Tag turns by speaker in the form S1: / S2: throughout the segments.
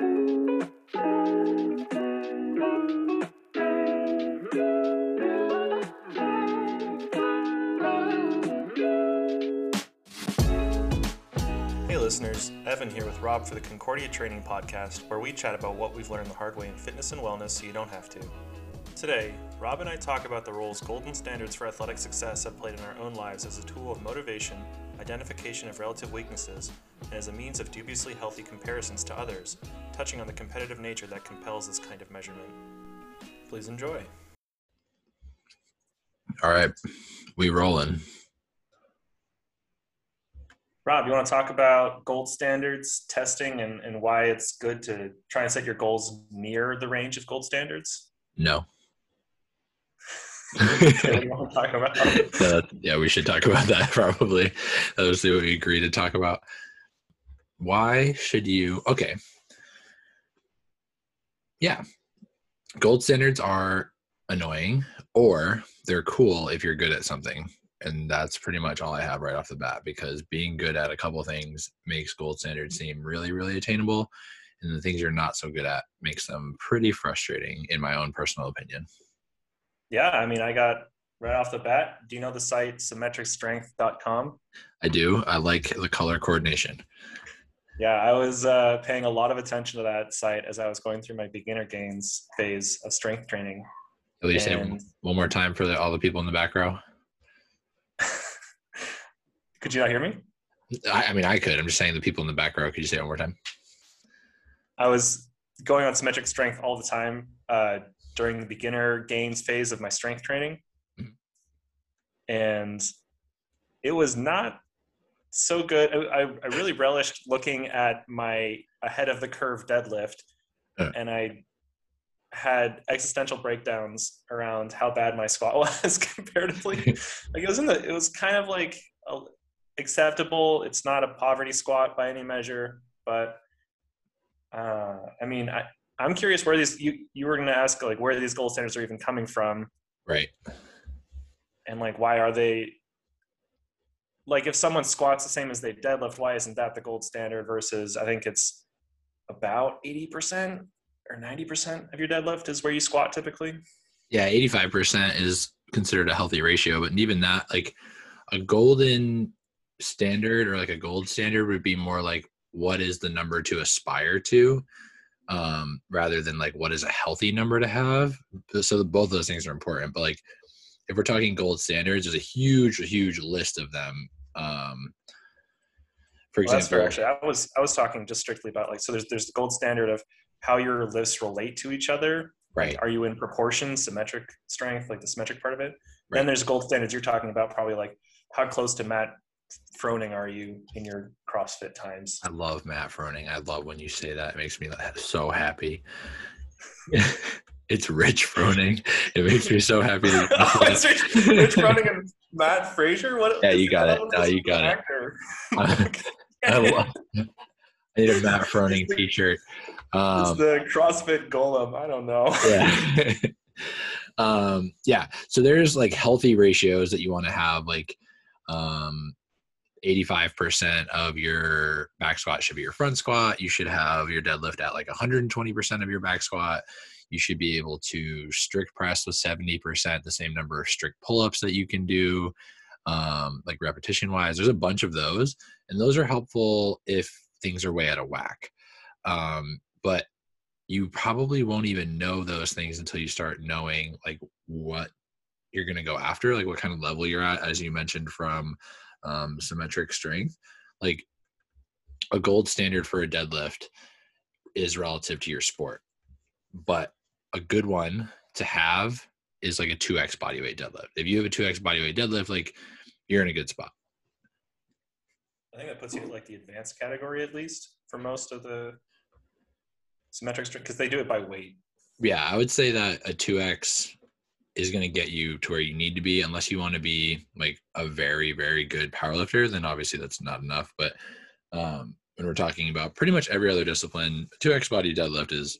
S1: Hey listeners, Evan here with Rob for the Concordia Training Podcast, where we chat about what we've learned the hard way in fitness and wellness so you don't have to. Today, Rob and I talk about the roles golden standards for athletic success have played in our own lives as a tool of motivation, identification of relative weaknesses, and as a means of dubiously healthy comparisons to others, touching on the competitive nature that compels this kind of measurement. Please enjoy.
S2: All right, we rolling.
S1: Rob, you want to talk about gold standards testing and, and why it's good to try and set your goals near the range of gold standards?
S2: No.
S1: Okay, what do you want to talk about?
S2: Uh, yeah, we should talk about that probably. That was what we agreed to talk about. Why should you? Okay. Yeah. Gold standards are annoying or they're cool if you're good at something. And that's pretty much all I have right off the bat because being good at a couple things makes gold standards seem really, really attainable. And the things you're not so good at makes them pretty frustrating, in my own personal opinion.
S1: Yeah, I mean, I got right off the bat. Do you know the site symmetricstrength.com?
S2: I do. I like the color coordination.
S1: Yeah, I was uh, paying a lot of attention to that site as I was going through my beginner gains phase of strength training.
S2: At least say one more time for the, all the people in the back row.
S1: Could you not hear me?
S2: I, I mean, I could. I'm just saying the people in the back row. Could you say it one more time?
S1: I was going on symmetric strength all the time uh, during the beginner gains phase of my strength training.
S2: Mhm.
S1: And it was not so good. I, I really relished looking at my ahead of the curve deadlift, and I had existential breakdowns around how bad my squat was comparatively. like it was in the, it was kind of like a, acceptable. It's not a poverty squat by any measure, but uh, I mean, I, I'm curious where these you you were going to ask like where these gold standards are even coming from,
S2: Right.
S1: and like why are they like if someone squats the same as they deadlift, why isn't that the gold standard versus I think it's about eighty percent or ninety percent of your deadlift is where you squat typically.
S2: Yeah, 85% is considered a healthy ratio, but even that, like a golden standard or like a gold standard would be more like what is the number to aspire to um, rather than like what is a healthy number to have. So both those things are important, but like if we're talking gold standards, there's a huge, huge list of them. Um, for
S1: Well,
S2: example.
S1: Actually, I was I was talking just strictly about like so. There's there's the gold standard of how your lifts relate to each other.
S2: right,
S1: Are you in proportion, symmetric strength, like the symmetric part of it?
S2: Right.
S1: Then there's gold standards you're talking about, probably like how close to Matt Froning are you in your CrossFit times?
S2: I love Matt Froning. I love when you say that. It makes me so happy. it's Rich Froning. It makes me so happy.
S1: oh, it's Rich, Rich Froning and Matt Fraser. What?
S2: Yeah, you got it. No, you got it.
S1: actor?
S2: I love. I need a Matt Froning T-shirt.
S1: it's
S2: Um,
S1: the CrossFit Golem. I don't know.
S2: yeah. um, yeah. So there's like healthy ratios that you want to have. Like, um, 85% of your back squat should be your front squat. You should have your deadlift at like 120% of your back squat. You should be able to strict press with 70%, the same number of strict pull ups that you can do, um, like repetition wise. There's a bunch of those, and those are helpful if things are way out of whack. Um, but you probably won't even know those things until you start knowing like what you're going to go after, like what kind of level you're at, as you mentioned from um, symmetric strength. Like a gold standard for a deadlift is relative to your sport, but a good one to have is like a 2x bodyweight deadlift. If you have a 2x bodyweight deadlift, like you're in a good spot.
S1: I think that puts you at like the advanced category at least for most of the symmetric strength because they do it by weight.
S2: Yeah, I would say that a 2x is going to get you to where you need to be unless you want to be like a very very good powerlifter then obviously that's not enough but um when we're talking about pretty much every other discipline 2x body deadlift is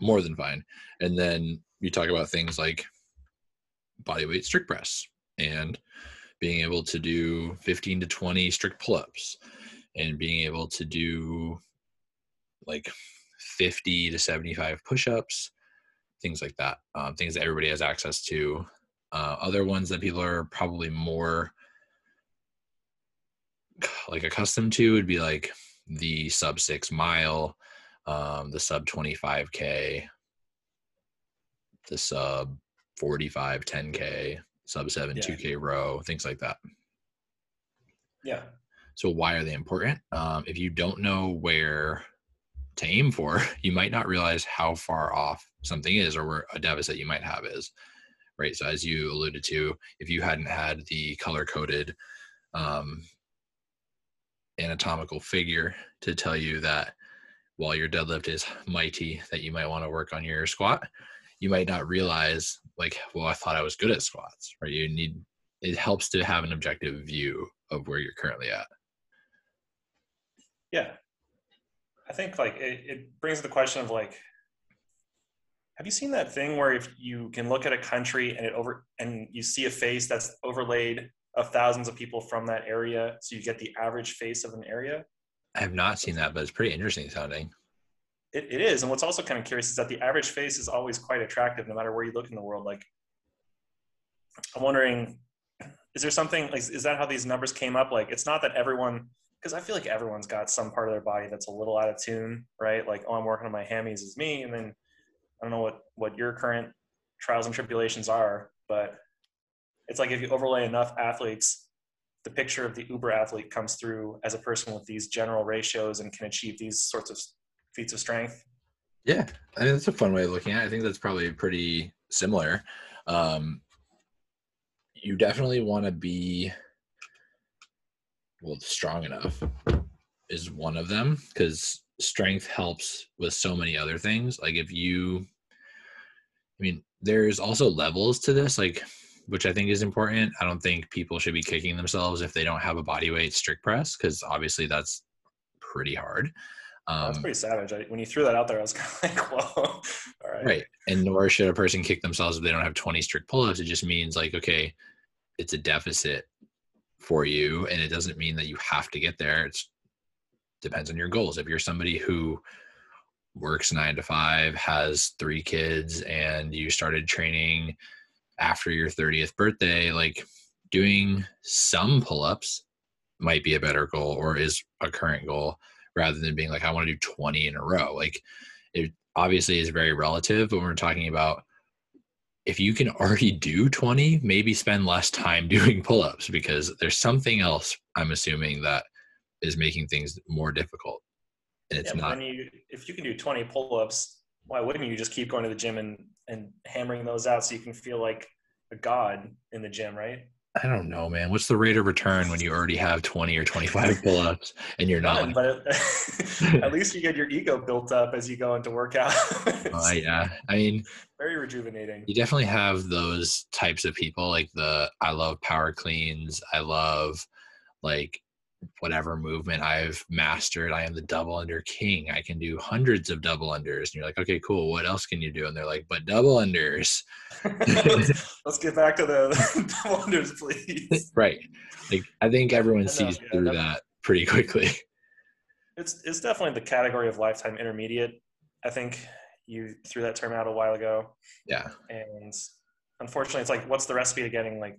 S2: more than fine. And then you talk about things like body weight strict press and being able to do 15 to 20 strict pull-ups and being able to do like 50 to 75 push-ups, things like that. Um, things that everybody has access to. Uh, other ones that people are probably more like accustomed to would be like the sub six mile, um, the sub 25k, the sub 45 10k, sub 7
S1: Yeah.
S2: 2k row, things like that.
S1: Yeah.
S2: So why are they important? Um, if you don't know where to aim for, you might not realize how far off something is or where a deficit you might have is. Right. So as you alluded to, if you hadn't had the color coded um, anatomical figure to tell you that while your deadlift is mighty, that you might want to work on your squat, you might not realize like, well, I thought I was good at squats. Right. You need it helps to have an objective view of where you're currently at.
S1: Yeah. I think like it, it brings the question of like, have you seen that thing where if you can look at a country and it over and you see a face that's overlaid of thousands of people from that area, so you get the average face of an area?
S2: I have not seen that, but it's pretty interesting sounding.
S1: It, it is, and what's also kind of curious is that the average face is always quite attractive, no matter where you look in the world. Like, I'm wondering, is there something like is that how these numbers came up? Like, it's not that everyone, because I feel like everyone's got some part of their body that's a little out of tune, right? Like, oh, I'm working on my hammies is me, and then I don't know what what your current trials and tribulations are, but it's like if you overlay enough athletes the picture of the uber athlete comes through as a person with these general ratios and can achieve these sorts of feats of strength.
S2: Yeah, I mean that's a fun way of looking at. it. I think that's probably pretty similar. Um, you definitely want to be well strong enough is one of them because strength helps with so many other things. Like if you, I mean, there's also levels to this. Like which I think is important. I don't think people should be kicking themselves if they don't have a body weight strict press because obviously that's pretty hard. Um,
S1: That's pretty savage. I, when you threw that out there, I was kind of like, "Whoa!" All right.
S2: right. And nor should a person kick themselves if they don't have 20 strict pull-ups. It just means like, okay, it's a deficit for you, and it doesn't mean that you have to get there. It depends on your goals. If you're somebody who works nine to five, has three kids, and you started training after your 30th birthday, like doing some pull ups might be a better goal or is a current goal rather than being like, I want to do 20 in a row. Like it obviously is very relative, but we're talking about if you can already do 20, maybe spend less time doing pull ups because there's something else I'm assuming that is making things more difficult. And it's
S1: Yeah,
S2: not.
S1: you, if you can do 20 pull-ups, why wouldn't you just keep going to the gym and and hammering those out so you can feel like a god in the gym, right?
S2: I don't know, man. What's the rate of return when you already have 20 or 25 pull ups and you're not like,
S1: but at least you get your ego built up as you go into workout.
S2: oh, yeah. I mean,
S1: Very rejuvenating.
S2: you definitely have those types of people like the I love power cleans. I love like whatever movement I've mastered. I am the double under king. I can do hundreds of double unders. And you're like, okay, cool. What else can you do? And they're like, but double unders.
S1: Let's get back to the wonders, please.
S2: right. Like I think everyone sees
S1: yeah,
S2: through
S1: that-
S2: that pretty quickly.
S1: It's it's definitely the category of lifetime intermediate. I think you threw that term out a while ago.
S2: Yeah.
S1: and unfortunately it's like what's the recipe to getting like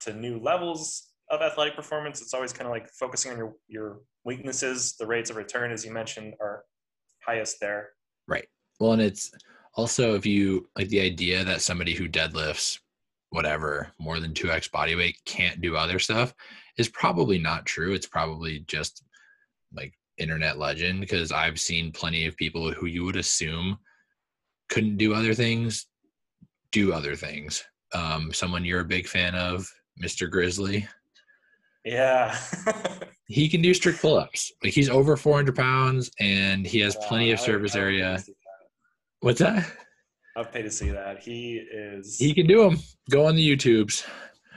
S1: to new levels of athletic performance it's always kind of like focusing on your your weaknesses the rates of return as you mentioned are highest there
S2: Right. Well, and it's also if you like the idea that somebody who deadlifts whatever more than 2x body weight can't do other stuff is probably not true. It's probably just like internet legend because I've seen plenty of people who you would assume couldn't do other things do other things. Um, someone you're a big fan of, Mr. Grizzly,
S1: yeah
S2: he can do strict pull-ups. Like he's over 400 pounds and he has plenty of
S1: I-
S2: surface
S1: I would
S2: area.
S1: see
S2: What's that?
S1: that. i'd pay to see that he is
S2: He can do them. Go on the YouTubes.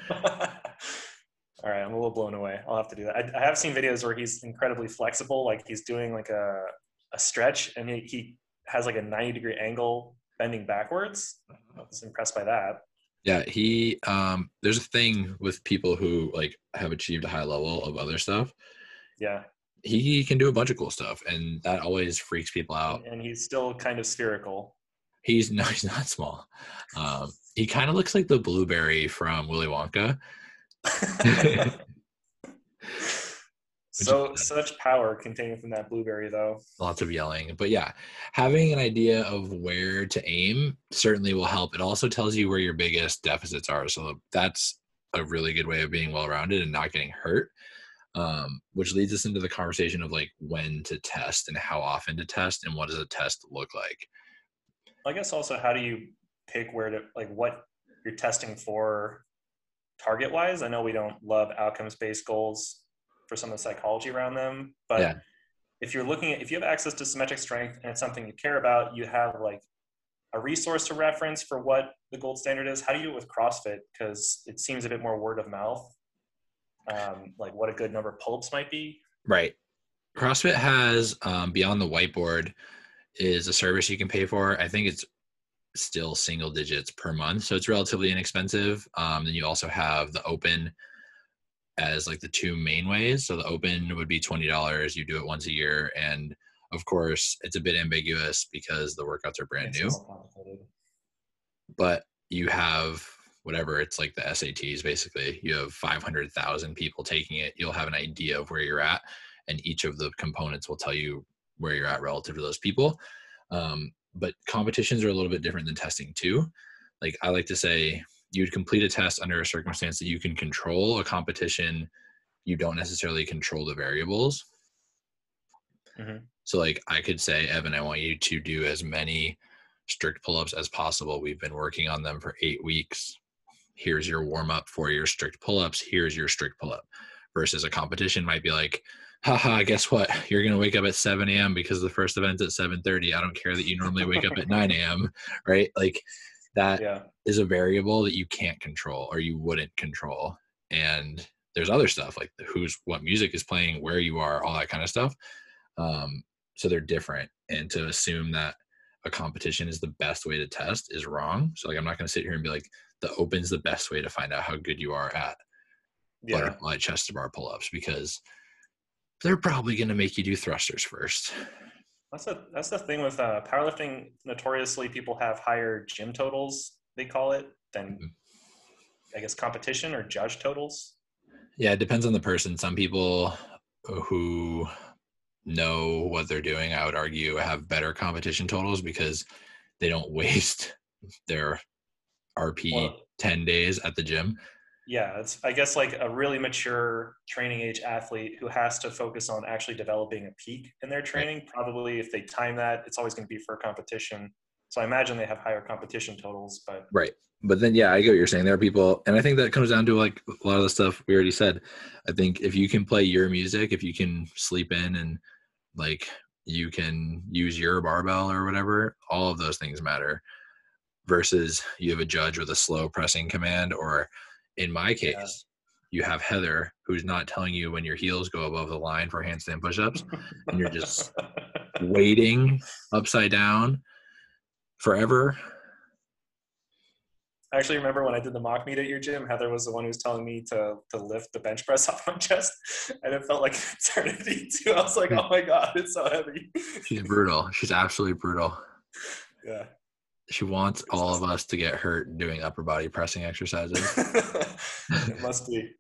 S1: all right i'm a little blown away i'll have to do that I, I have seen videos where he's incredibly flexible like he's doing like a, a stretch and he, he has like a 90 degree angle bending backwards i was impressed by that
S2: Yeah, he um there's a thing with people who like have achieved a high level of other stuff.
S1: yeah
S2: he can do a bunch of cool stuff, and that always freaks people out.
S1: And he's still kind of spherical.
S2: He's no, he's not small. Um, he kind of looks like the blueberry from Willy Wonka.
S1: so such power contained from that blueberry, though.
S2: Lots of yelling, but yeah, having an idea of where to aim certainly will help. It also tells you where your biggest deficits are, so that's a really good way of being well-rounded and not getting hurt. Um, which leads us into the conversation of like when to test and how often to test and what does a test look like.
S1: I guess also how do you pick where to like what you're testing for target wise? I know we don't love outcomes based goals for some of the psychology around them, but yeah. if you're looking at if you have access to symmetric strength and it's something you care about, you have like a resource to reference for what the gold standard is. How do you do it with CrossFit? Because it seems a bit more word of mouth. Um, like what a good number of pull-ups might be.
S2: Right. CrossFit has um, beyond the whiteboard is a service you can pay for. I think it's still single digits per month, so it's relatively inexpensive. Um, then you also have the open as like the two main ways. So the open would be twenty dollars. You do it once a year, and of course, it's a bit ambiguous because the workouts are brand new. But you have whatever it's like the SATs basically. You have 500,000 people taking it. You'll have an idea of where you're at, and each of the components will tell you where you're at relative to those people. Um, but competitions are a little bit different than testing too. Like I like to say, you'd complete a test under a circumstance that you can control. A competition, you don't necessarily control the variables. Mm-hmm. So, like I could say, Evan, I want you to do as many strict pull-ups as possible. We've been working on them for eight weeks. Here's your warm-up for your strict pull-ups. Here's your strict pull-up. Versus a competition might be like, haha, guess what? You're gonna wake up at 7 a.m. because the first event's at 7:30. I don't care that you normally wake up at 9 a.m. Right? Like that yeah. is a variable that you can't control or you wouldn't control. And there's other stuff like who's what music is playing, where you are, all that kind of stuff. Um, so they're different. And to assume that a competition is the best way to test is wrong. So like I'm not gonna sit here and be like the open's the best way to find out how good you are at yeah. butterfly chest to bar pull-ups because they're probably going to make you do thrusters first.
S1: That's the that's the thing with uh, powerlifting. Notoriously, people have higher gym totals. They call it than mm-hmm. I guess competition or judge totals.
S2: Yeah, it depends on the person. Some people who know what they're doing, I would argue, have better competition totals because they don't waste their RP well, 10 days at the gym
S1: yeah it's i guess like a really mature training age athlete who has to focus on actually developing a peak in their training. Probably if they time that it's always going to be for a competition. So i imagine they have higher competition totals but
S2: right. But then yeah i get what you're saying. There are people and i think that comes down to like a lot of the stuff we already said. I think if you can play your music if you can sleep in and like you can use your barbell or whatever all of those things matter versus you have a judge with a slow pressing command or in my case, yeah. you have Heather who's not telling you when your heels go above the line for handstand push-ups, and you're just waiting upside down forever.
S1: I actually remember when I did the mock meet at your gym, Heather was the one who was telling me to to lift the bench press off my chest, and it felt like eternity too. I was like, hmm. "Oh my god, it's so heavy."
S2: She's brutal. She's absolutely brutal.
S1: Yeah
S2: she wants all of us to get hurt doing upper body pressing exercises.
S1: it must be.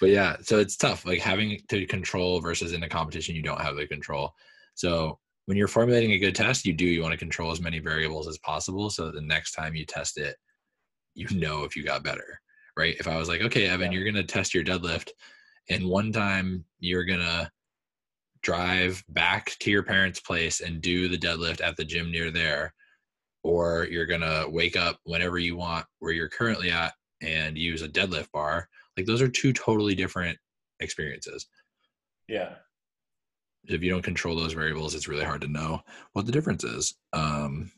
S2: But yeah, so it's tough. Like having to control versus in a competition, you don't have the control. So when you're formulating a good test, you do you want to control as many variables as possible, so the next time you test it, you know if you got better, right? If I was like, okay, Evan, yeah. you're gonna test your deadlift, and one time you're gonna drive back to your parents' place and do the deadlift at the gym near there or you're going to wake up whenever you want where you're currently at and use a deadlift bar like those are two totally different experiences.
S1: Yeah.
S2: If you don't control those variables it's really hard to know what the difference is. Um,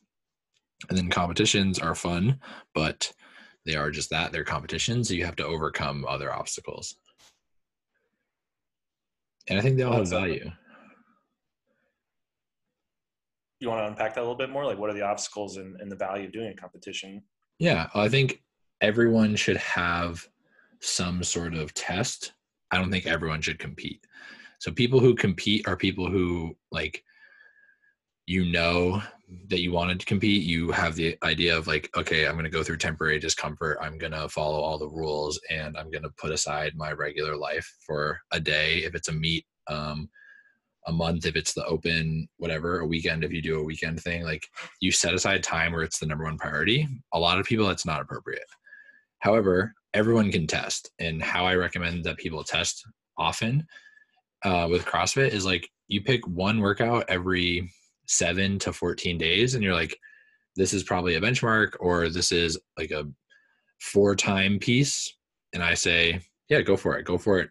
S2: and then competitions are fun but they are just that they're competitions so you have to overcome other obstacles. And i think they all have value
S1: you want to unpack that a little bit more? Like, what are the obstacles and, the value of doing a competition?
S2: Yeah, I think everyone should have some sort of test. I don't think everyone should compete. So people who compete are people who like you know that you wanted to compete you have the idea of like okay i'm going to go through temporary discomfort i'm going to follow all the rules and i'm going to put aside my regular life for a day if it's a meet um, a month if it's the open whatever a weekend if you do a weekend thing like you set aside time where it's the number one priority. A lot of people that's not appropriate. However everyone can test and how i recommend that people test often uh, with crossfit is like you pick one workout every seven to 14 days and you're like this is probably a benchmark or this is like a four time piece and i say yeah go for it go for it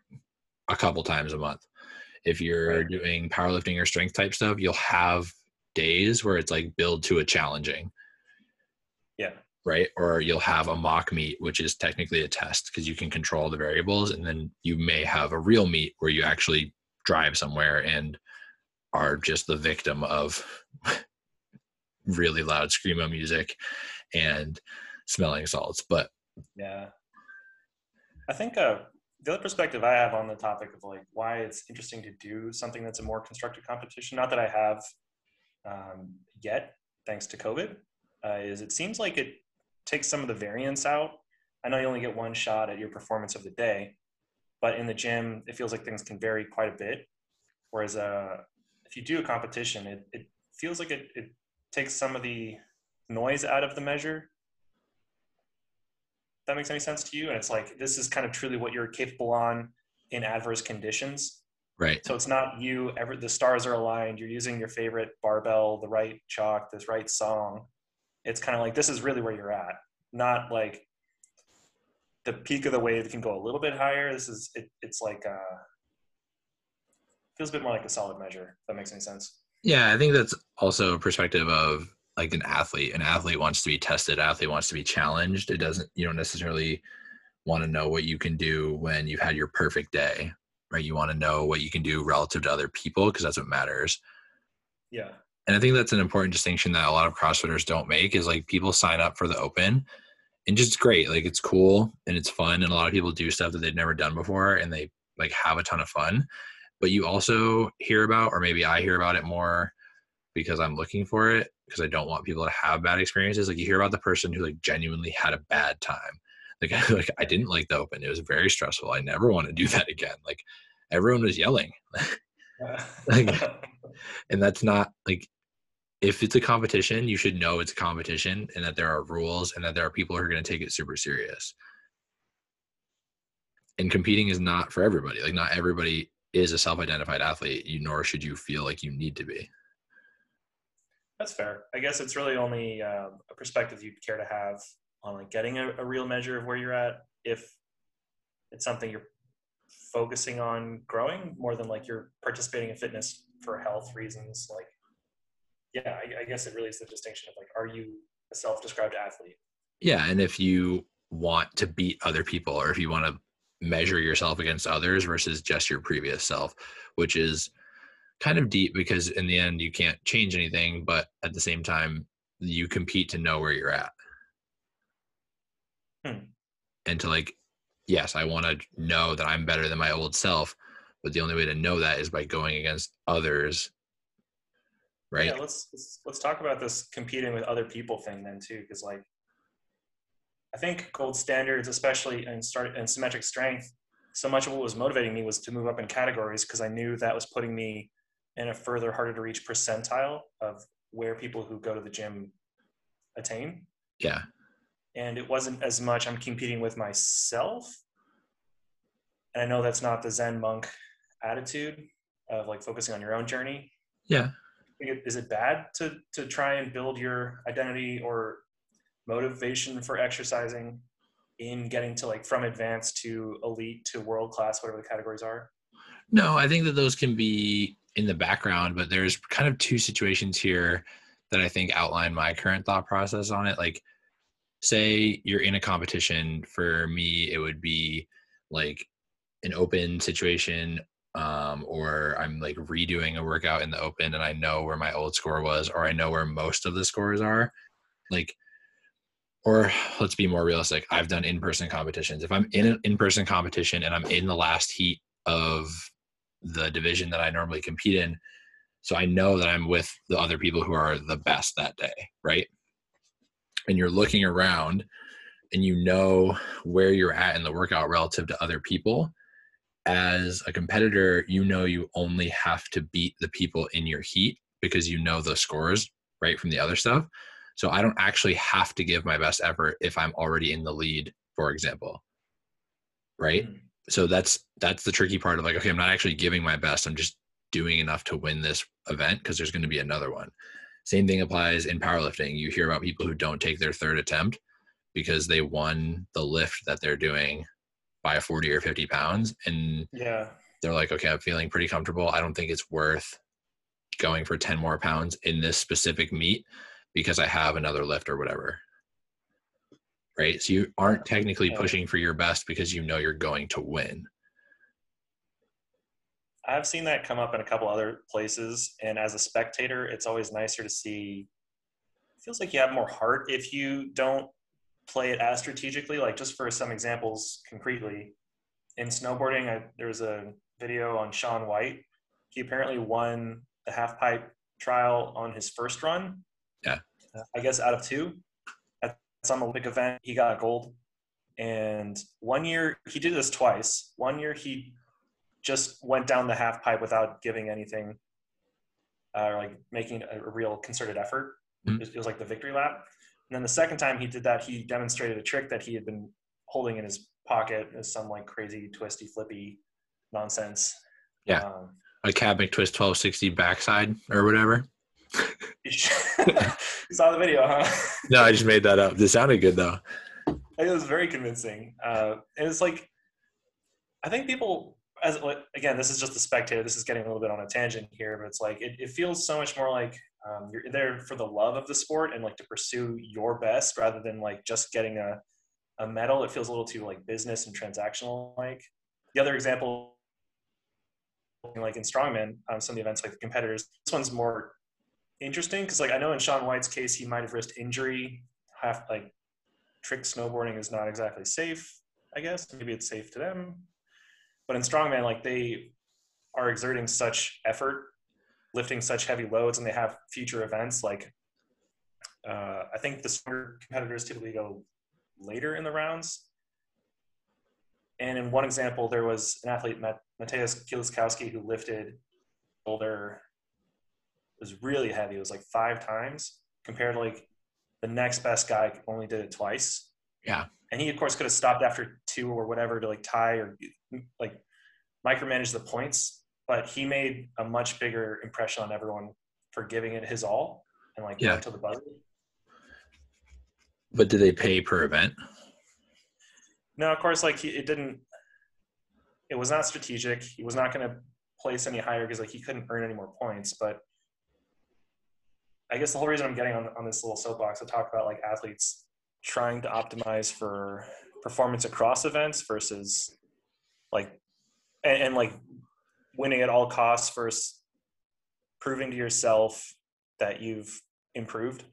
S2: a couple times a month if you're right. doing powerlifting or strength type stuff you'll have days where it's like build to a challenging
S1: yeah
S2: right or you'll have a mock meet which is technically a test because you can control the variables and then you may have a real meet where you actually drive somewhere and are just the victim of really loud screamo music and smelling salts. But
S1: yeah, I think uh, the other perspective I have on the topic of like why it's interesting to do something that's a more constructive competition, not that I have um, yet, thanks to COVID, uh, is it seems like it takes some of the variance out. I know you only get one shot at your performance of the day, but in the gym, it feels like things can vary quite a bit. Whereas uh, if you do a competition, it, it feels like it, it takes some of the noise out of the measure. That makes any sense to you? And it's like this is kind of truly what you're capable on in adverse conditions.
S2: Right.
S1: So it's not you ever the stars are aligned, you're using your favorite barbell, the right chalk, this right song. It's kind of like this is really where you're at. Not like the peak of the wave can go a little bit higher. This is it, it's like uh feels a bit more like a solid measure. If that makes any sense.
S2: Yeah, I think that's also a perspective of like an athlete. An athlete wants to be tested. An athlete wants to be challenged. It doesn't. You don't necessarily want to know what you can do when you've had your perfect day, right? You want to know what you can do relative to other people because that's what matters.
S1: Yeah.
S2: And I think that's an important distinction that a lot of CrossFitters don't make is like people sign up for the open and just great. Like it's cool and it's fun. And a lot of people do stuff that they've never done before and they like have a ton of fun but you also hear about, or maybe I hear about it more because I'm looking for it because I don't want people to have bad experiences. Like you hear about the person who like genuinely had a bad time. Like, like I didn't like the open. It was very stressful. I never want to do that again. Like everyone was yelling. like, and that's not like if it's a competition, you should know it's a competition and that there are rules and that there are people who are going to take it super serious. And competing is not for everybody. Like not everybody is a self-identified athlete, you nor should you feel like you need to be.
S1: That's fair. I guess it's really only uh, a perspective you'd care to have on like getting a, a real measure of where you're at if it's something you're focusing on growing more than like you're participating in fitness for health reasons. Like, yeah, I, I guess it really is the distinction of like, are you a self-described athlete?
S2: Yeah, and if you want to beat other people or if you want to measure yourself against others versus just your previous self, which is kind of deep because in the end you can't change anything, but at the same time you compete to know where you're at. Hmm. And to like, yes, I want to know that I'm better than my old self, but the only way to know that is by going against others. Right.
S1: Yeah, let's let's, let's talk about this competing with other people thing then too, because like I think gold standards, especially in start in symmetric strength, so much of what was motivating me was to move up in categories because I knew that was putting me in a further harder to reach percentile of where people who go to the gym attain.
S2: Yeah.
S1: And it wasn't as much I'm competing with myself. And I know that's not the Zen monk attitude of like focusing on your own journey.
S2: Yeah.
S1: Is it bad to to try and build your identity or motivation for exercising in getting to like from advanced to elite to world class, whatever the categories are?
S2: No, I think that those can be in the background, but there's kind of two situations here that I think outline my current thought process on it. Like, say you're in a competition, for me, it would be like an open situation, um, or I'm like redoing a workout in the open and I know where my old score was, or I know where most of the scores are. Like, or let's be more realistic i've done in-person competitions if i'm in an in-person competition and i'm in the last heat of the division that I normally compete in. So I know that I'm with the other people who are the best that day, right? And you're looking around and you know where you're at in the workout relative to other people. As a competitor, you know you only have to beat the people in your heat because you know the scores right from the other stuff. So I don't actually have to give my best effort if I'm already in the lead, for example. Right? Mm-hmm. So that's that's the tricky part of like okay, I'm not actually giving my best. I'm just doing enough to win this event because there's going to be another one. Same thing applies in powerlifting. You hear about people who don't take their third attempt because they won the lift that they're doing by 40 or 50 pounds and
S1: yeah
S2: they're like okay i'm feeling pretty comfortable i don't think it's worth going for 10 more pounds in this specific meet because I have another lift or whatever. Right. So you aren't technically pushing for your best because you know you're going to win.
S1: I've seen that come up in a couple other places. And as a spectator, it's always nicer to see. It feels like you have more heart if you don't play it as strategically. Like, just for some examples concretely, in snowboarding, I, there was a video on Shaun White. He apparently won the half pipe trial on his first run
S2: yeah.
S1: I guess out of two some Olympic event, he got gold. And one year he did this twice. One year he just went down the half pipe without giving anything, uh, like making a, real concerted effort. Mm-hmm. It was like the victory lap. And then the second time he did that, he demonstrated a trick that he had been holding in his pocket as some like crazy twisty flippy nonsense.
S2: Yeah. Um, a cab McTwist 1260 backside or whatever.
S1: you saw the video, huh?
S2: no, I just made that up. This sounded good though.
S1: It was very convincing. Uh, and it's like, I think people, as again, this is just a spectator. This is getting a little bit on a tangent here, but it's like it, it feels so much more like um, you're there for the love of the sport and like to pursue your best rather than like just getting a a medal. It feels a little too like business and transactional. Like the other example, like in strongman, um, some of the events like the competitors, this one's more interesting because like I know in Shaun White's case he might have risked injury. Half like trick snowboarding is not exactly safe. I guess maybe it's safe to them, but in strongman like they are exerting such effort, lifting such heavy loads, and they have future events like. Uh, I think the stronger competitors typically go later in the rounds. And in one example, there was an athlete, Mateusz Kieliszkowski, who lifted boulder was really heavy. It was like five times compared to like the next best guy only did it twice.
S2: Yeah.
S1: And he of course could have stopped after two or whatever to like tie or like micromanage the points, but he made a much bigger impression on everyone for giving it his all and like yeah. to the buzzer.
S2: But did they pay per event?
S1: No, of course, like he, it didn't. It was not strategic. He was not going to place any higher because like he couldn't earn any more points. But I guess the whole reason I'm getting on, on this little soapbox to talk about like athletes trying to optimize for performance across events versus like and, and like winning at all costs versus proving to yourself that you've improved.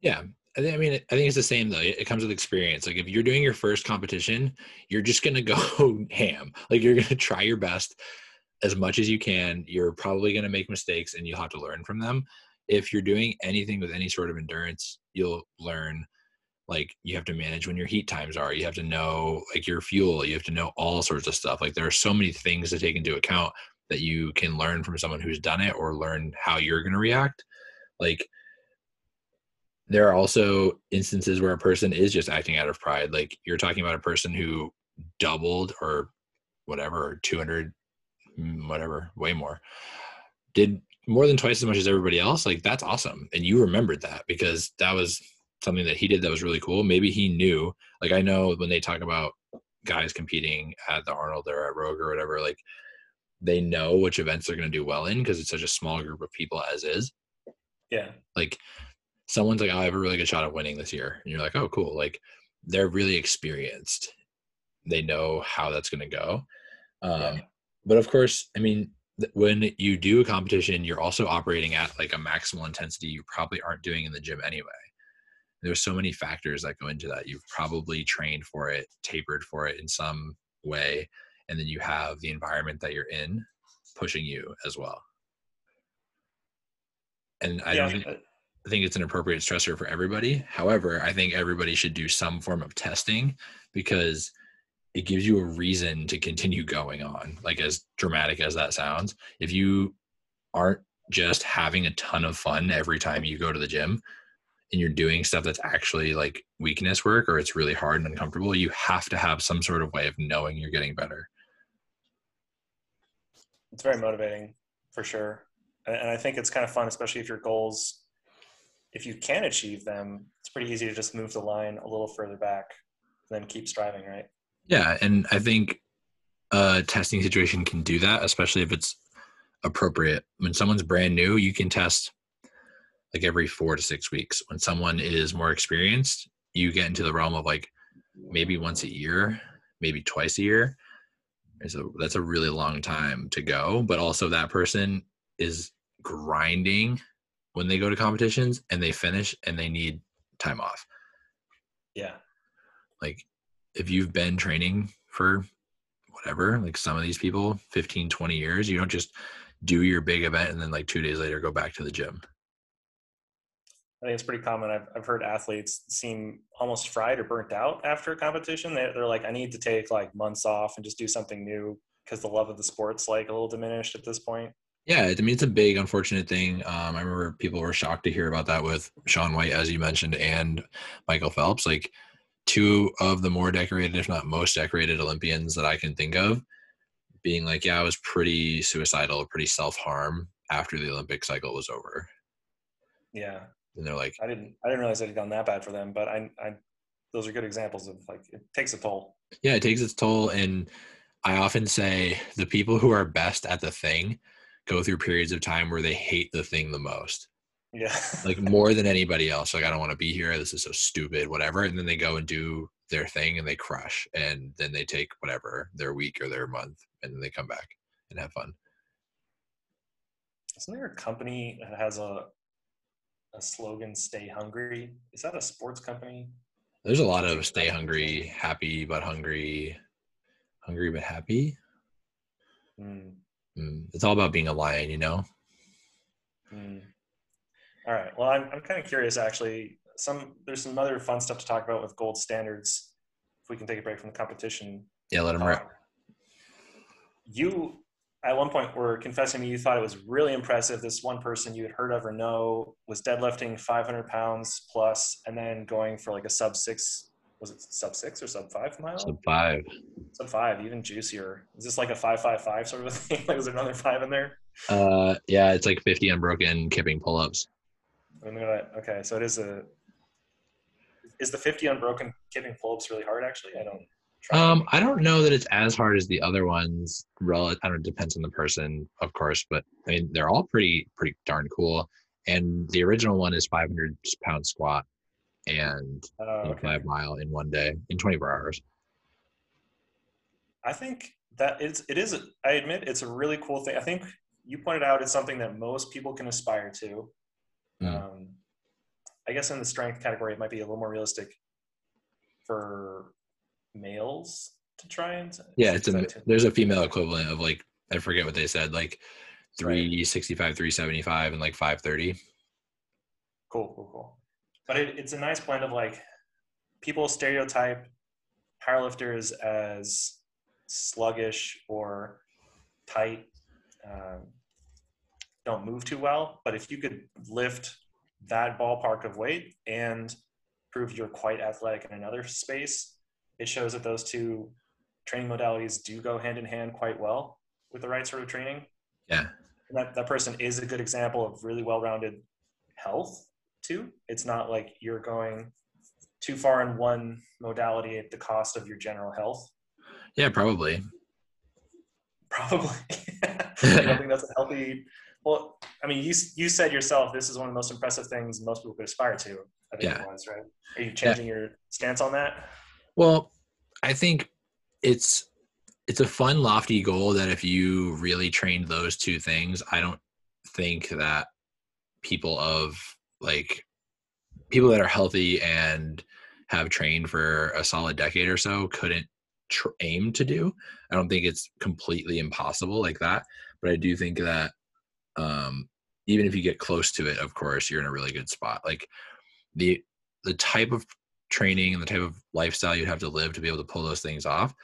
S2: Yeah. I, mean, I think it's the same though. It comes with experience. Like if you're doing your first competition, you're just going to go ham. Like you're going to try your best as much as you can. You're probably going to make mistakes and you'll have to learn from them if you're doing anything with any sort of endurance, you'll learn like you have to manage when your heat times are. You have to know like your fuel. You have to know all sorts of stuff. Like there are so many things to take into account that you can learn from someone who's done it or learn how you're going to react. Like there are also instances where a person is just acting out of pride. Like you're talking about a person who doubled or whatever, or 200, mm, whatever, way more, did more than twice as much as everybody else, like that's awesome. And you remembered that because that was something that he did that was really cool. Maybe he knew, like I know when they talk about guys competing at the Arnold or at Rogue or whatever, like they know which events they're going to do well in because it's such a small group of people as is.
S1: Yeah.
S2: Like someone's like, oh, I have a really good shot of winning this year. And you're like, oh, cool. Like they're really experienced. They know how that's going to go. Um, yeah. But of course, I mean, when you do a competition, you're also operating at like a maximal intensity you probably aren't doing in the gym anyway. There's so many factors that go into that. You've probably trained for it, tapered for it in some way, and then you have the environment that you're in pushing you as well. And I
S1: Yeah,
S2: don't
S1: uh,
S2: I think it's an appropriate stressor for everybody. However, I think everybody should do some form of testing because it gives you a reason to continue going on. Like as dramatic as that sounds, if you aren't just having a ton of fun every time you go to the gym and you're doing stuff that's actually like weakness work or it's really hard and uncomfortable, you have to have some sort of way of knowing you're getting better.
S1: it's very motivating for sure and, i think it's kind of fun especially if your goals if you can achieve them it's pretty easy to just move the line a little further back and then keep striving right
S2: Yeah, and I think a testing situation can do that, especially if it's appropriate. When someone's brand new, you can test like every four to six weeks. When someone is more experienced, you get into the realm of like maybe once a year, maybe twice a year. So that's a really long time to go. But also that person is grinding when they go to competitions and they finish and they need time off
S1: yeah
S2: like if you've been training for whatever like some of these people 15 20 years you don't just do your big event and then like two days later go back to the gym.
S1: I think it's pretty common. I've, I've heard athletes seem almost fried or burnt out after a competition. They, they're like i need to take like months off and just do something new because the love of the sport's like a little diminished at this point.
S2: Yeah i mean it's a big unfortunate thing. Um, i remember people were shocked to hear about that with shaun white as you mentioned and michael phelps. Like two of the more decorated if not most decorated olympians that i can think of being like yeah i was pretty suicidal pretty self-harm after the olympic cycle was over.
S1: Yeah.
S2: And they're like
S1: i didn't i didn't realize it had gone that bad for them but i i those are good examples of like it takes a toll.
S2: Yeah it takes its toll. And i often say the people who are best at the thing go through periods of time where they hate the thing the most
S1: yeah.
S2: like more than anybody else like i don't want to be here this is so stupid whatever and then they go and do their thing and they crush and then they take whatever their week or their month and then they come back and have fun.
S1: Isn't there a company that has a a slogan stay hungry is that a sports company?
S2: There's a lot of stay hungry happy but hungry hungry but happy.
S1: Hmm.
S2: Mm, it's all about being a lion you know?
S1: Hmm. All right. Well, I'm, I'm kind of curious actually. Some there's some other fun stuff to talk about with gold standards. If we can take a break from the competition,
S2: yeah let them
S1: Uh,
S2: rip
S1: you at one point were confessing to me you thought it was really impressive. This one person you had heard of or know was deadlifting 500 pounds plus, and then going for like a sub six. Was it sub six or sub five mile?
S2: sub five
S1: Sub five, even juicier. Is this like a five five five sort of a thing? like, is there another five in there?
S2: uh yeah it's like 50 unbroken kipping pull-ups
S1: I'm gonna, okay, so it is a. Is the 50 unbroken kipping pull-ups really hard? Actually, I don't.
S2: Um, I don't know that it's as hard as the other ones. Rel- I don't know, it depends on the person, of course, but I mean they're all pretty pretty darn cool. And the original one is 500 pound squat and
S1: Uh, okay.
S2: five mile in one day in 24 hours.
S1: I think that it's it is. I admit it's a really cool thing. I think you pointed out it's something that most people can aspire to.
S2: Mm.
S1: Um, I guess in the strength category, it might be a little more realistic for males to try and.
S2: Yeah, it's a there's a female equivalent of like I forget what they said, like
S1: Right.
S2: 365, 375, and like 530.
S1: Cool, cool, cool. But it, it's a nice blend of like people stereotype powerlifters as sluggish or tight, um, don't move too well. But if you could lift that ballpark of weight and prove you're quite athletic in another space, it shows that those two training modalities do go hand in hand quite well with the right sort of training
S2: Yeah.
S1: and that, that person is a good example of really well-rounded health too it's not like you're going too far in one modality at the cost of your general health
S2: Yeah, probably.
S1: probably i don't think that's a healthy well i mean you, you said yourself this is one of the most impressive things most people could aspire to i think
S2: Yeah.
S1: it was right are you changing your stance on that
S2: Well, I think it's it's a fun lofty goal that if you really trained those two things, I don't think that people of like people that are healthy and have trained for a solid decade or so couldn't tr- aim to do. I don't think it's completely impossible like that, but I do think that um, even if you get close to it, of course, you're in a really good spot. Like the the type of training and the type of lifestyle you'd have to live to be able to pull those things off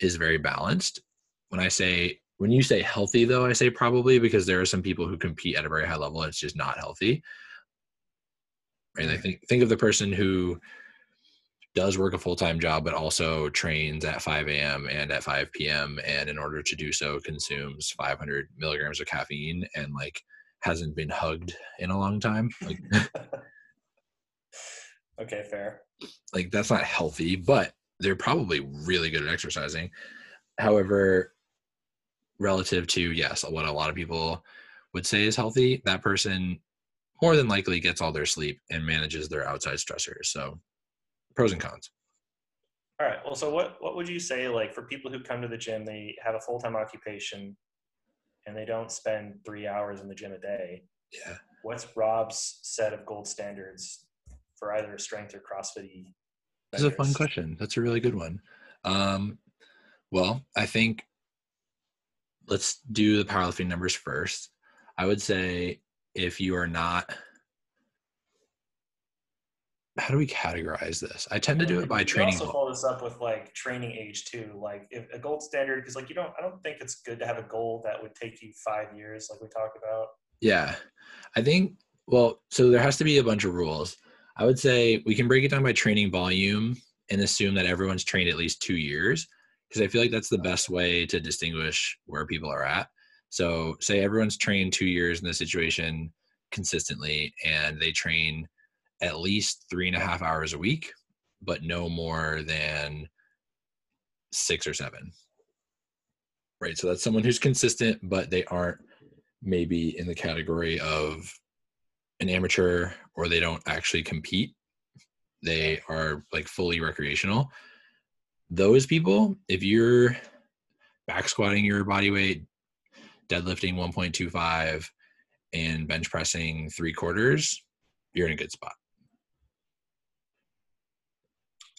S2: is very balanced. When I say when you say healthy though, I say probably because there are some people who compete at a very high level and it's just not healthy. Right? I think think of the person who does work a full-time job but also trains at 5 a.m and at 5 p.m and in order to do so consumes 500 milligrams of caffeine and like hasn't been hugged in a long time like
S1: okay fair.
S2: Like that's not healthy but they're probably really good at exercising. However relative to yes what a lot of people would say is healthy that person more than likely gets all their sleep and manages their outside stressors so pros and cons.
S1: All right. Well, so what what would you say like for people who come to the gym, they have a full time occupation, and they don't spend three hours in the gym a day?
S2: Yeah.
S1: What's Rob's set of gold standards for either strength or CrossFit? E?
S2: That's a fun question. That's a really good one. Um, well, I think let's do the powerlifting numbers first. I would say if you are not how do we categorize this? I tend to do it by training.
S1: also follow this up with like training age too. Like if a gold standard, because like you don't, I don't think it's good to have a goal that would take you five years, like we talked about.
S2: Yeah, I think. Well, so there has to be a bunch of rules. I would say we can break it down by training volume and assume that everyone's trained at least two years, because I feel like that's the best way to distinguish where people are at. So, say everyone's trained two years in this situation consistently, and they train at least three and a half hours a week, but no more than six or seven. Right. So that's someone who's consistent, but they aren't maybe in the category of an amateur or they don't actually compete. They are like fully recreational. Those people, if you're back squatting your body weight, deadlifting 1.25, and bench pressing three quarters, you're in a good spot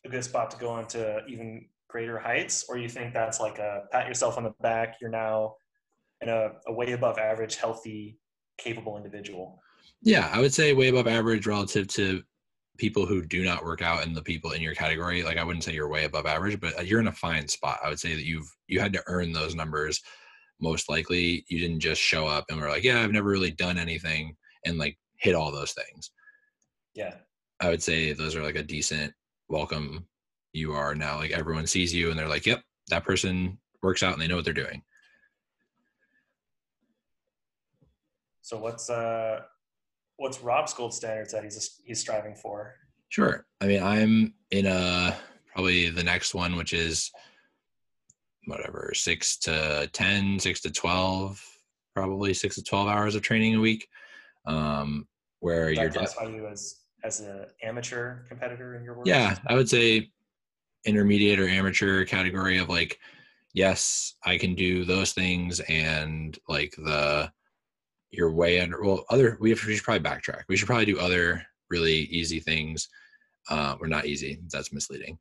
S1: a good spot to go on to even greater heights, or you think that's like a pat yourself on the back, you're now in a, a way above average, healthy, capable individual?
S2: Yeah, I would say way above average relative to people who do not work out and the people in your category. Like I wouldn't say you're way above average, but uh, you're in a fine spot. I would say that you've you had to earn those numbers. Most likely, you didn't just show up and were like, "Yeah, I've never really done anything," and like hit all those things.
S1: Yeah,
S2: I would say those are like a decent welcome you are now like everyone sees you and they're like yep that person works out and they know what they're doing.
S1: So what's uh what's rob's gold standards that he's he's striving for?
S2: Sure. I mean i'm in a probably the next one which is whatever six to 10 six to 12 probably six to 12 hours of training a week um where
S1: that
S2: you're
S1: classify you as as an amateur competitor in your work?
S2: Yeah, I would say intermediate or amateur category of like, yes, I can do those things, and like the you're way under. Well, other we, have, we should probably backtrack. We should probably do other really easy things, uh, or not easy. That's misleading.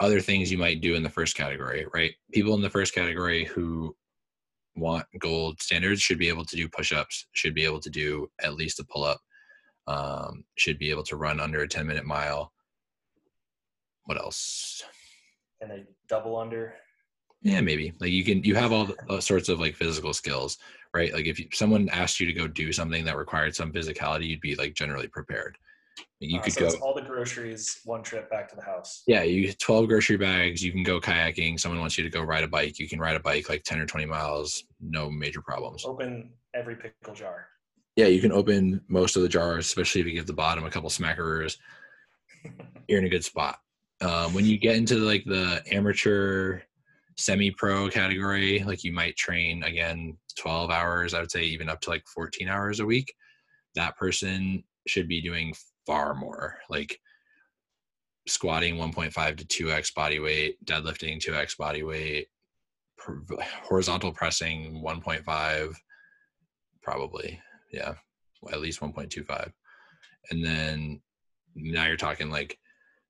S2: Other things you might do in the first category, right? People in the first category who want gold standards should be able to do push-ups, should be able to do at least a pull-up, um, should be able to run under a 10 minute mile. What else?
S1: And they double under.
S2: Yeah, maybe. Like you can, you have all, all sorts of like physical skills, right? Like if you, someone asked you to go do something that required some physicality, you'd be like generally prepared. You uh, could
S1: so
S2: go
S1: all the groceries, one trip back to the house.
S2: Yeah, you 12 grocery bags. You can go kayaking. Someone wants you to go ride a bike. You can ride a bike like 10 or 20 miles, no major problems.
S1: Open every pickle jar
S2: yeah, you can open most of the jars, especially if you give the bottom a couple smackerers. You're in a good spot. Um, when you get into like the amateur, semi-pro category, like you might train again 12 hours. I would say even up to like 14 hours a week. That person should be doing far more, like squatting 1.5 to 2x body weight, deadlifting 2x body weight, horizontal pressing 1.5, probably yeah, at least 1.25. And then now you're talking like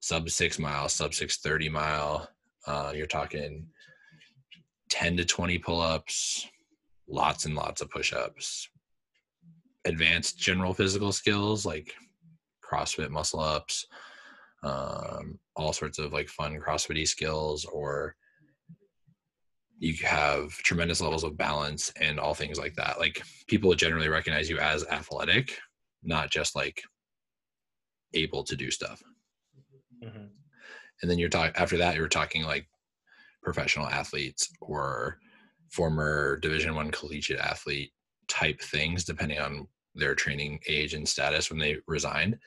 S2: sub six mile, sub six thirty mile. Uh, you're talking 10 to 20 pull ups, lots and lots of push-ups advanced general physical skills like crossfit muscle ups um, all sorts of like fun crossfit skills or you have tremendous levels of balance and all things like that. Like people generally recognize you as athletic not just like able to do stuff. Mm-hmm. and then you're talking after that you're talking like professional athletes or former division one collegiate athlete type things depending on their training age and status when they resigned.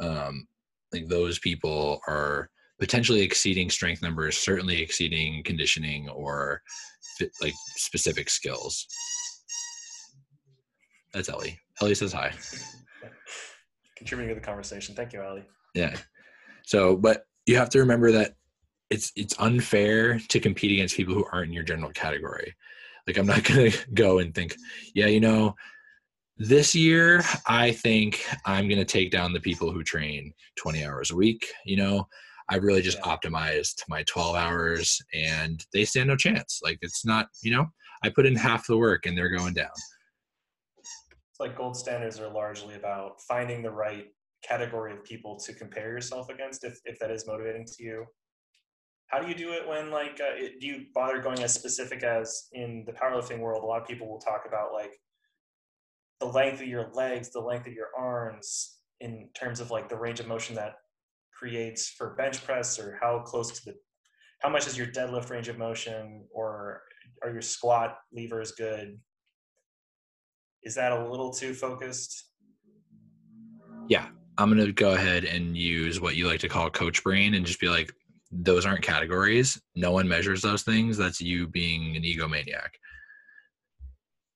S2: Um, like those people are potentially exceeding strength numbers certainly exceeding conditioning or fit, like specific skills. That's ellie. Ellie says hi.
S1: Contributing to the conversation. Thank you ellie.
S2: Yeah. So but you have to remember that it's it's unfair to compete against people who aren't in your general category. Like i'm not going to go and think yeah you know this year i think i'm going to take down the people who train 20 hours a week you know i've really just yeah. optimized my 12 hours and they stand no chance like it's not you know i put in half the work and they're going down
S1: it's like gold standards are largely about finding the right category of people to compare yourself against if, if that is motivating to you how do you do it when like uh, it, do you bother going as specific as in the powerlifting world a lot of people will talk about like the length of your legs the length of your arms in terms of like the range of motion that creates for bench press or how close to the how much is your deadlift range of motion or are your squat levers good is that a little too focused
S2: yeah i'm going to go ahead and use what you like to call coach brain and just be like those aren't categories. No one measures those things. That's you being an egomaniac.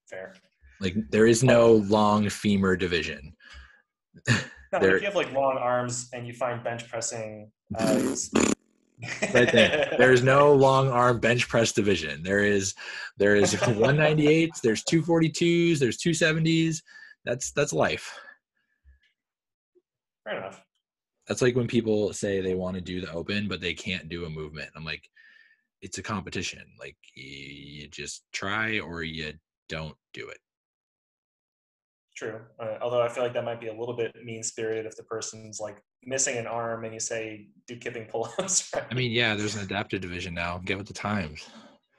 S1: Fair.
S2: Like there is no long femur division.
S1: No, there, if you have like long arms and you find bench pressing uh,
S2: right there. There's no long arm bench press division. There is there is 198s, there's 242s, there's 270s. That's that's life.
S1: Fair enough
S2: that's like when people say they want to do the open but they can't do a movement i'm like it's a competition like you just try or you don't do it
S1: true uh, although i feel like that might be a little bit mean spirited if the person's like missing an arm and you say do kipping pull-ups
S2: right? i mean yeah there's an adaptive division now get with the times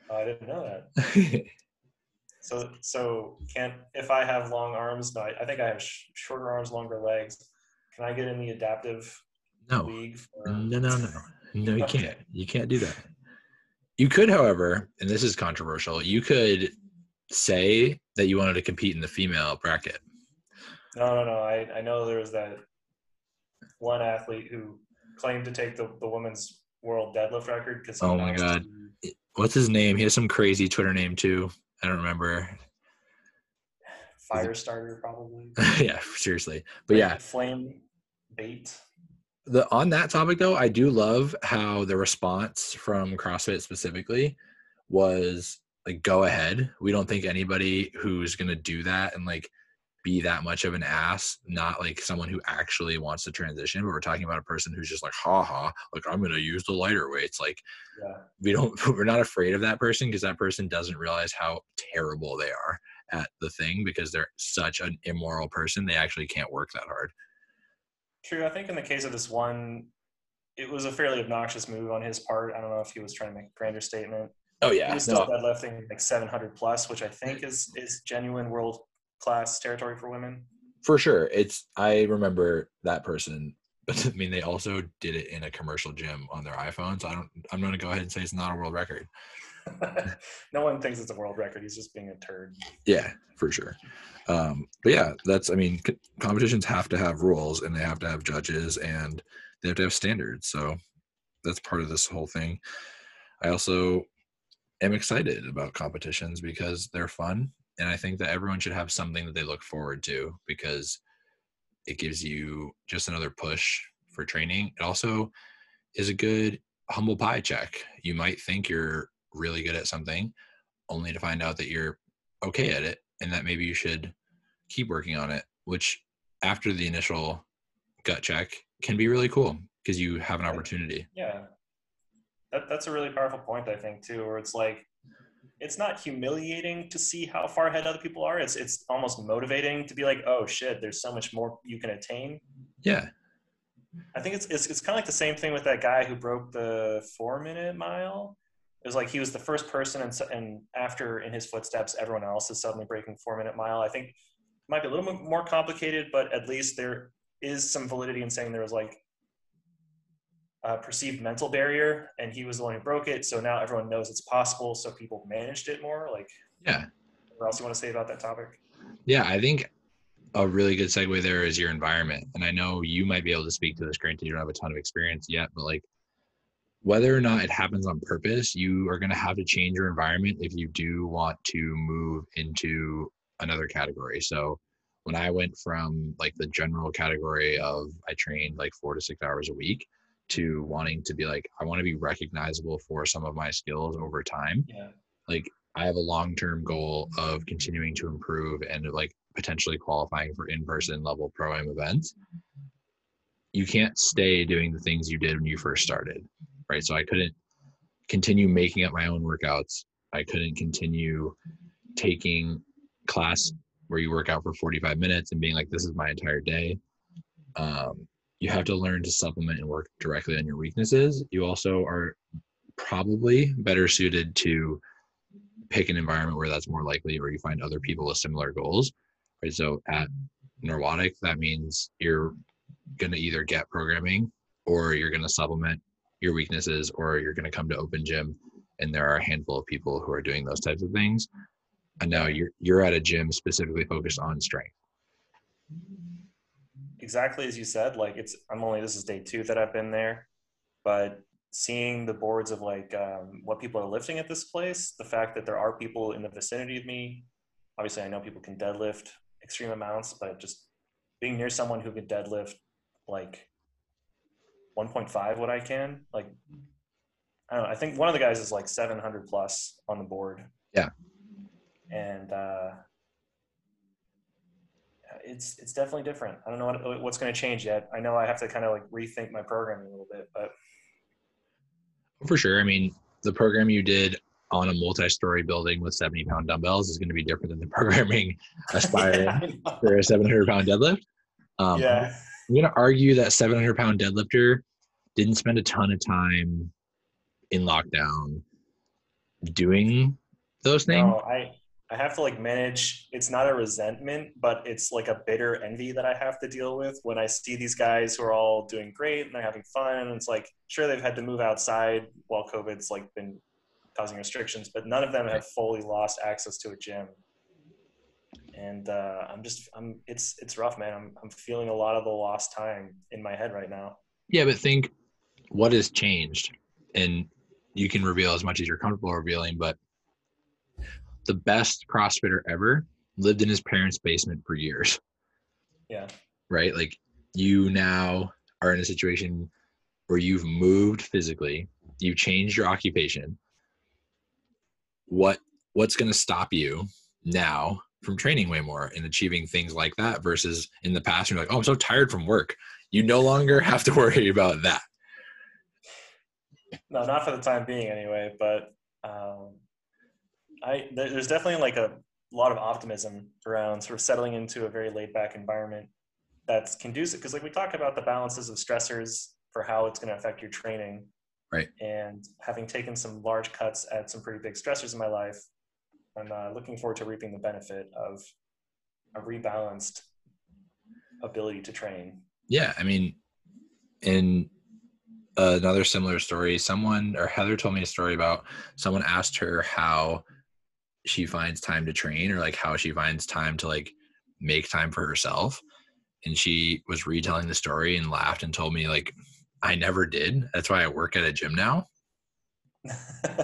S1: oh, i didn't know that so so can't if i have long arms no i, I think i have sh- shorter arms longer legs can I get in the adaptive
S2: no. league? For... No, no, no, no. You can't. You can't do that. You could, however, and this is controversial. You could say that you wanted to compete in the female bracket.
S1: No, no, no. I, I know there was that one athlete who claimed to take the, the women's world deadlift record because
S2: oh my god. To... what's his name? He has some crazy twitter name too. I don't remember.
S1: Fire starter probably.
S2: Yeah seriously. But yeah.
S1: flame bait.
S2: The on that topic though, I do love how the response from CrossFit specifically was like go ahead. We don't think anybody who's gonna do that and like be that much of an ass, not like someone who actually wants to transition, but we're talking about a person who's just like, ha ha, like I'm gonna use the lighter weights. Like yeah. we don't we're not afraid of that person because that person doesn't realize how terrible they are at the thing because they're such an immoral person, they actually can't work that hard.
S1: True. I think in the case of this one, it was a fairly obnoxious move on his part. I don't know if he was trying to make a grander statement.
S2: Oh yeah,
S1: he was still no. deadlifting like 700 plus, which I think is is genuine world class territory for women.
S2: For sure, it's. I remember that person, but I mean, they also did it in a commercial gym on their iPhone. So I don't. I'm going to go ahead and say it's not a world record.
S1: no one thinks it's a world record. He's just being a turd.
S2: Yeah, for sure. Um, but yeah, that's. I mean, competitions have to have rules, and they have to have judges, and they have to have standards. So that's part of this whole thing. I also am excited about competitions because they're fun, and I think that everyone should have something that they look forward to because it gives you just another push for training. It also is a good humble pie check. You might think you're really good at something only to find out that you're okay at it and that maybe you should keep working on it which after the initial gut check can be really cool because you have an opportunity
S1: yeah that, that's a really powerful point i think too where it's like it's not humiliating to see how far ahead other people are. It's it's almost motivating to be like, oh shit, there's so much more you can attain.
S2: Yeah.
S1: I think it's it's, it's kind of like the same thing with that guy who broke the four minute mile. It was like he was the first person, and, and after in his footsteps, everyone else is suddenly breaking four minute mile. I think it might be a little bit more complicated, but at least there is some validity in saying there was like a perceived mental barrier, and he was the one who broke it. So now everyone knows it's possible. So people managed it more. Like,
S2: yeah.
S1: What else you want to say about that topic?
S2: Yeah, I think a really good segue there is your environment. And I know you might be able to speak to this, granted you don't have a ton of experience yet, but like whether or not it happens on purpose, you are going to have to change your environment if you do want to move into another category. So when I went from like the general category of I trained like four to six hours a week to wanting to be like, I want to be recognizable for some of my skills over time.
S1: Yeah.
S2: Like I have a long term goal of continuing to improve and like potentially qualifying for in person level pro am events. You can't stay doing the things you did when you first started, right? So I couldn't continue making up my own workouts. I couldn't continue taking class where you work out for 45 minutes and being like, this is my entire day. Um, you have to learn to supplement and work directly on your weaknesses. You also are probably better suited to pick an environment where that's more likely or you find other people with similar goals right? So at Norwottic that means you're going to either get programming or you're going to supplement your weaknesses or you're going to come to open gym and there are a handful of people who are doing those types of things. And now you're you're at a gym specifically focused on strength
S1: exactly as you said like it's i'm only this is day two that i've been there but seeing the boards of like um, what people are lifting at this place, the fact that there are people in the vicinity of me. Obviously, I know people can deadlift extreme amounts, but just being near someone who can deadlift like 1.5 what I can, like I don't know. I think one of the guys is like 700 plus on the board.
S2: Yeah.
S1: And uh, it's it's definitely different. I don't know what, what's going to change yet. I know I have to kind of like rethink my programming a little bit, but
S2: for sure. I mean, the program you did on a multi-story building with 70 pound dumbbells is going to be different than the programming aspiring yeah, for a 700 pound deadlift. Um,
S1: yeah.
S2: I'm going to argue that 700 pound deadlifter didn't spend a ton of time in lockdown doing those things.
S1: No, I, I have to like manage. It's not a resentment, but it's like a bitter envy that I have to deal with when I see these guys who are all doing great and they're having fun. And it's like, sure, they've had to move outside while COVID's like been causing restrictions, but none of them have fully lost access to a gym. And uh, I'm just, I'm, it's, it's rough, man. I'm, I'm feeling a lot of the lost time in my head right now.
S2: Yeah, but think what has changed, and you can reveal as much as you're comfortable revealing, but the best CrossFitter ever lived in his parents' basement for years.
S1: Yeah.
S2: Right? Like you now are in a situation where you've moved physically, you've changed your occupation. What what's going to stop you now from training way more and achieving things like that versus in the past you're like, "Oh, I'm so tired from work." You no longer have to worry about that.
S1: No, not for the time being anyway, but I there's definitely like a lot of optimism around sort of settling into a very laid back environment that's conducive because like we talk about the balances of stressors for how it's going to affect your training.
S2: Right.
S1: And having taken some large cuts at some pretty big stressors in my life i'm uh, looking forward to reaping the benefit of a rebalanced ability to train.
S2: Yeah i mean in another similar story someone or heather told me a story about someone asked her how she finds time to train or like how she finds time to like make time for herself. And she was retelling the story and laughed and told me like i never did. That's why i work at a gym now.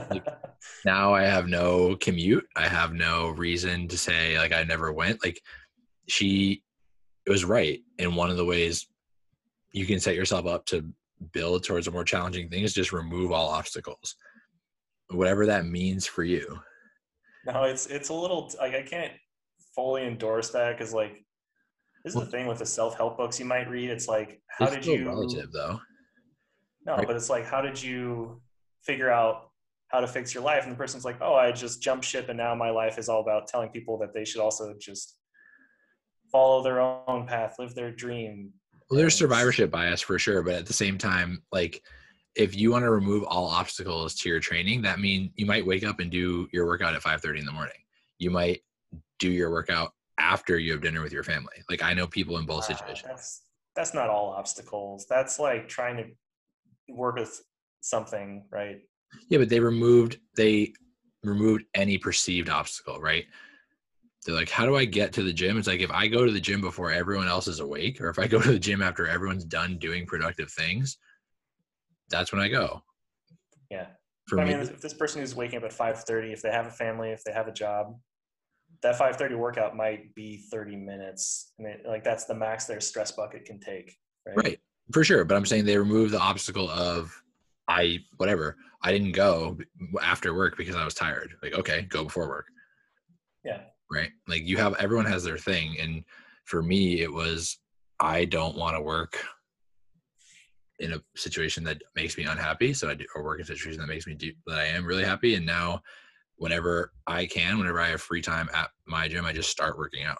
S2: Like, now i have no commute. I have no reason to say like i never went. Like she it was right and one of the ways you can set yourself up to build towards a more challenging thing is just remove all obstacles. Whatever that means for you
S1: no, it's it's a little like I can't fully endorse that because like this is well, the thing with the self help books you might read. It's like how did you
S2: relative though?
S1: No, right. but it's like how did you figure out how to fix your life. And the person's like, oh, I just jumped ship and now my life is all about telling people that they should also just follow their own path, live their dream.
S2: Well, there's survivorship bias for sure, but at the same time, like if you want to remove all obstacles to your training, that means you might wake up and do your workout at 5:30 in the morning. You might do your workout after you have dinner with your family. Like I know people in both ah, situations.
S1: That's that's not all obstacles. That's like trying to work with something, right?
S2: Yeah, but they removed they removed any perceived obstacle, right? They're like, how do I get to the gym? It's like if I go to the gym before everyone else is awake, or if I go to the gym after everyone's done doing productive things, that's when I go.
S1: Yeah. For I me, mean, if this person is waking up at five thirty, if they have a family, if they have a job, that five thirty workout might be thirty minutes. I mean, like that's the max their stress bucket can take. Right.
S2: Right. For sure. But I'm saying they remove the obstacle of I whatever. I didn't go after work because I was tired. Like, okay, go before work.
S1: Yeah.
S2: Right. Like you have everyone has their thing. And for me, it was I don't want to work in a situation that makes me unhappy. So I do or work in a situation that makes me do that I am really happy. And now whenever I can, whenever I have free time at my gym, I just start working out.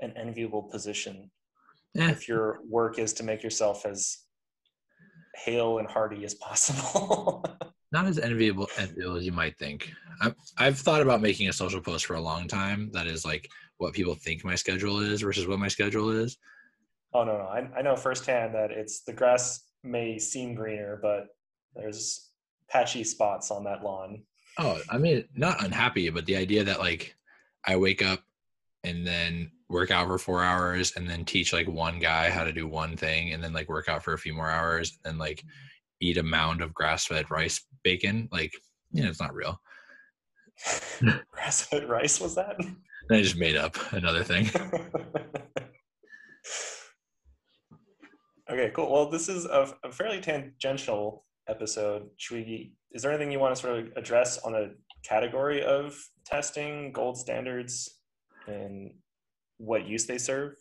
S1: An enviable position.
S2: Yeah.
S1: If your work is to make yourself as hale and hearty as possible.
S2: Not as enviable, as you might think. I've, I've thought about making a social post for a long time that is like what people think my schedule is versus what my schedule is.
S1: Oh no, no, I, I know firsthand that it's the grass may seem greener, but there's patchy spots on that lawn.
S2: Oh, I mean, not unhappy, but the idea that like I wake up and then work out for four hours and then teach like one guy how to do one thing and then like work out for a few more hours and then like eat a mound of grass-fed rice bacon like you know it's not real.
S1: Grass-fed rice was that?
S2: And i just made up another thing
S1: okay cool well this is a, a fairly tangential episode should we is there anything you want to sort of address on a category of testing gold standards and what use they serve?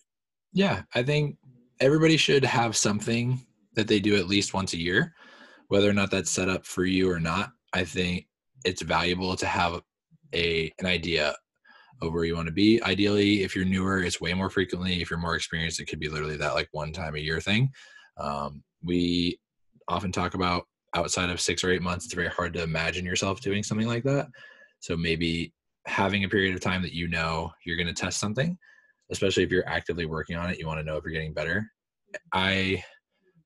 S2: Yeah, I think everybody should have something that they do at least once a year, whether or not that's set up for you or not. I think it's valuable to have a an idea of where you want to be. Ideally, if you're newer, it's way more frequently. If you're more experienced, it could be literally that like one time a year thing. Um, we often talk about outside of six or eight months, it's very hard to imagine yourself doing something like that. So maybe having a period of time that you know you're going to test something especially if you're actively working on it, you want to know if you're getting better. I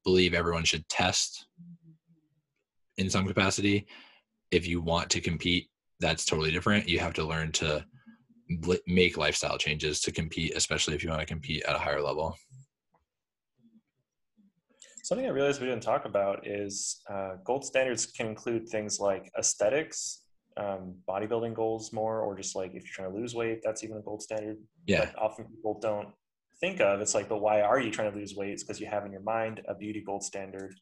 S2: believe everyone should test in some capacity. If you want to compete, that's totally different. You have to learn to make lifestyle changes to compete, especially if you want to compete at a higher level.
S1: Something I realized we didn't talk about is uh, gold standards can include things like aesthetics um, bodybuilding goals more, or just like if you're trying to lose weight, that's even a gold standard.
S2: Yeah.
S1: But often people don't think of. It's like, but why are you trying to lose weight? It's because you have in your mind a beauty gold standard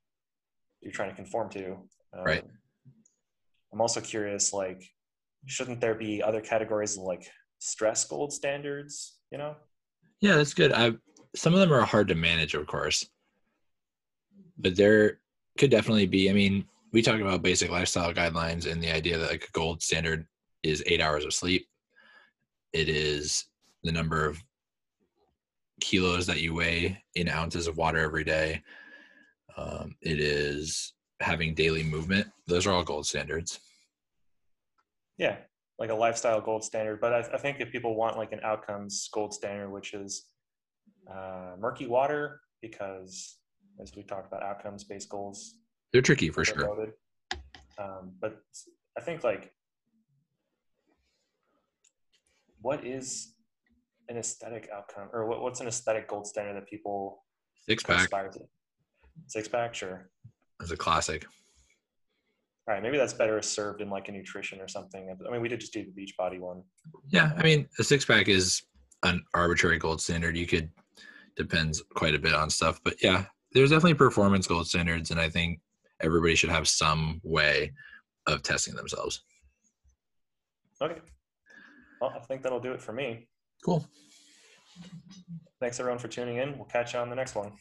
S1: you're trying to conform to.
S2: Um, right.
S1: I'm also curious, like, shouldn't there be other categories like stress gold standards? You know?
S2: Yeah, that's good. I some of them are hard to manage, of course, but there could definitely be. I mean, we talk about basic lifestyle guidelines and the idea that like a gold standard is eight hours of sleep. It is the number of kilos that you weigh in ounces of water every day. Um, it is having daily movement. Those are all gold standards.
S1: Yeah, like a lifestyle gold standard. But I, I think if people want like an outcomes gold standard, which is uh, murky water, because as we talked about outcomes based goals
S2: they're tricky for sure.
S1: Um, but I think like, what is an aesthetic outcome, or what, what's an aesthetic gold standard that people
S2: six pack?
S1: Six pack, sure.
S2: As a classic.
S1: All right, maybe that's better served in like a nutrition or something. I mean, we did just do the beach body one.
S2: Yeah, I mean, a six pack is an arbitrary gold standard. You could depends quite a bit on stuff, but yeah, there's definitely performance gold standards, and I think everybody should have some way of testing themselves.
S1: Okay. Well, I think that'll do it for me.
S2: Cool.
S1: Thanks everyone for tuning in. We'll catch you on the next one.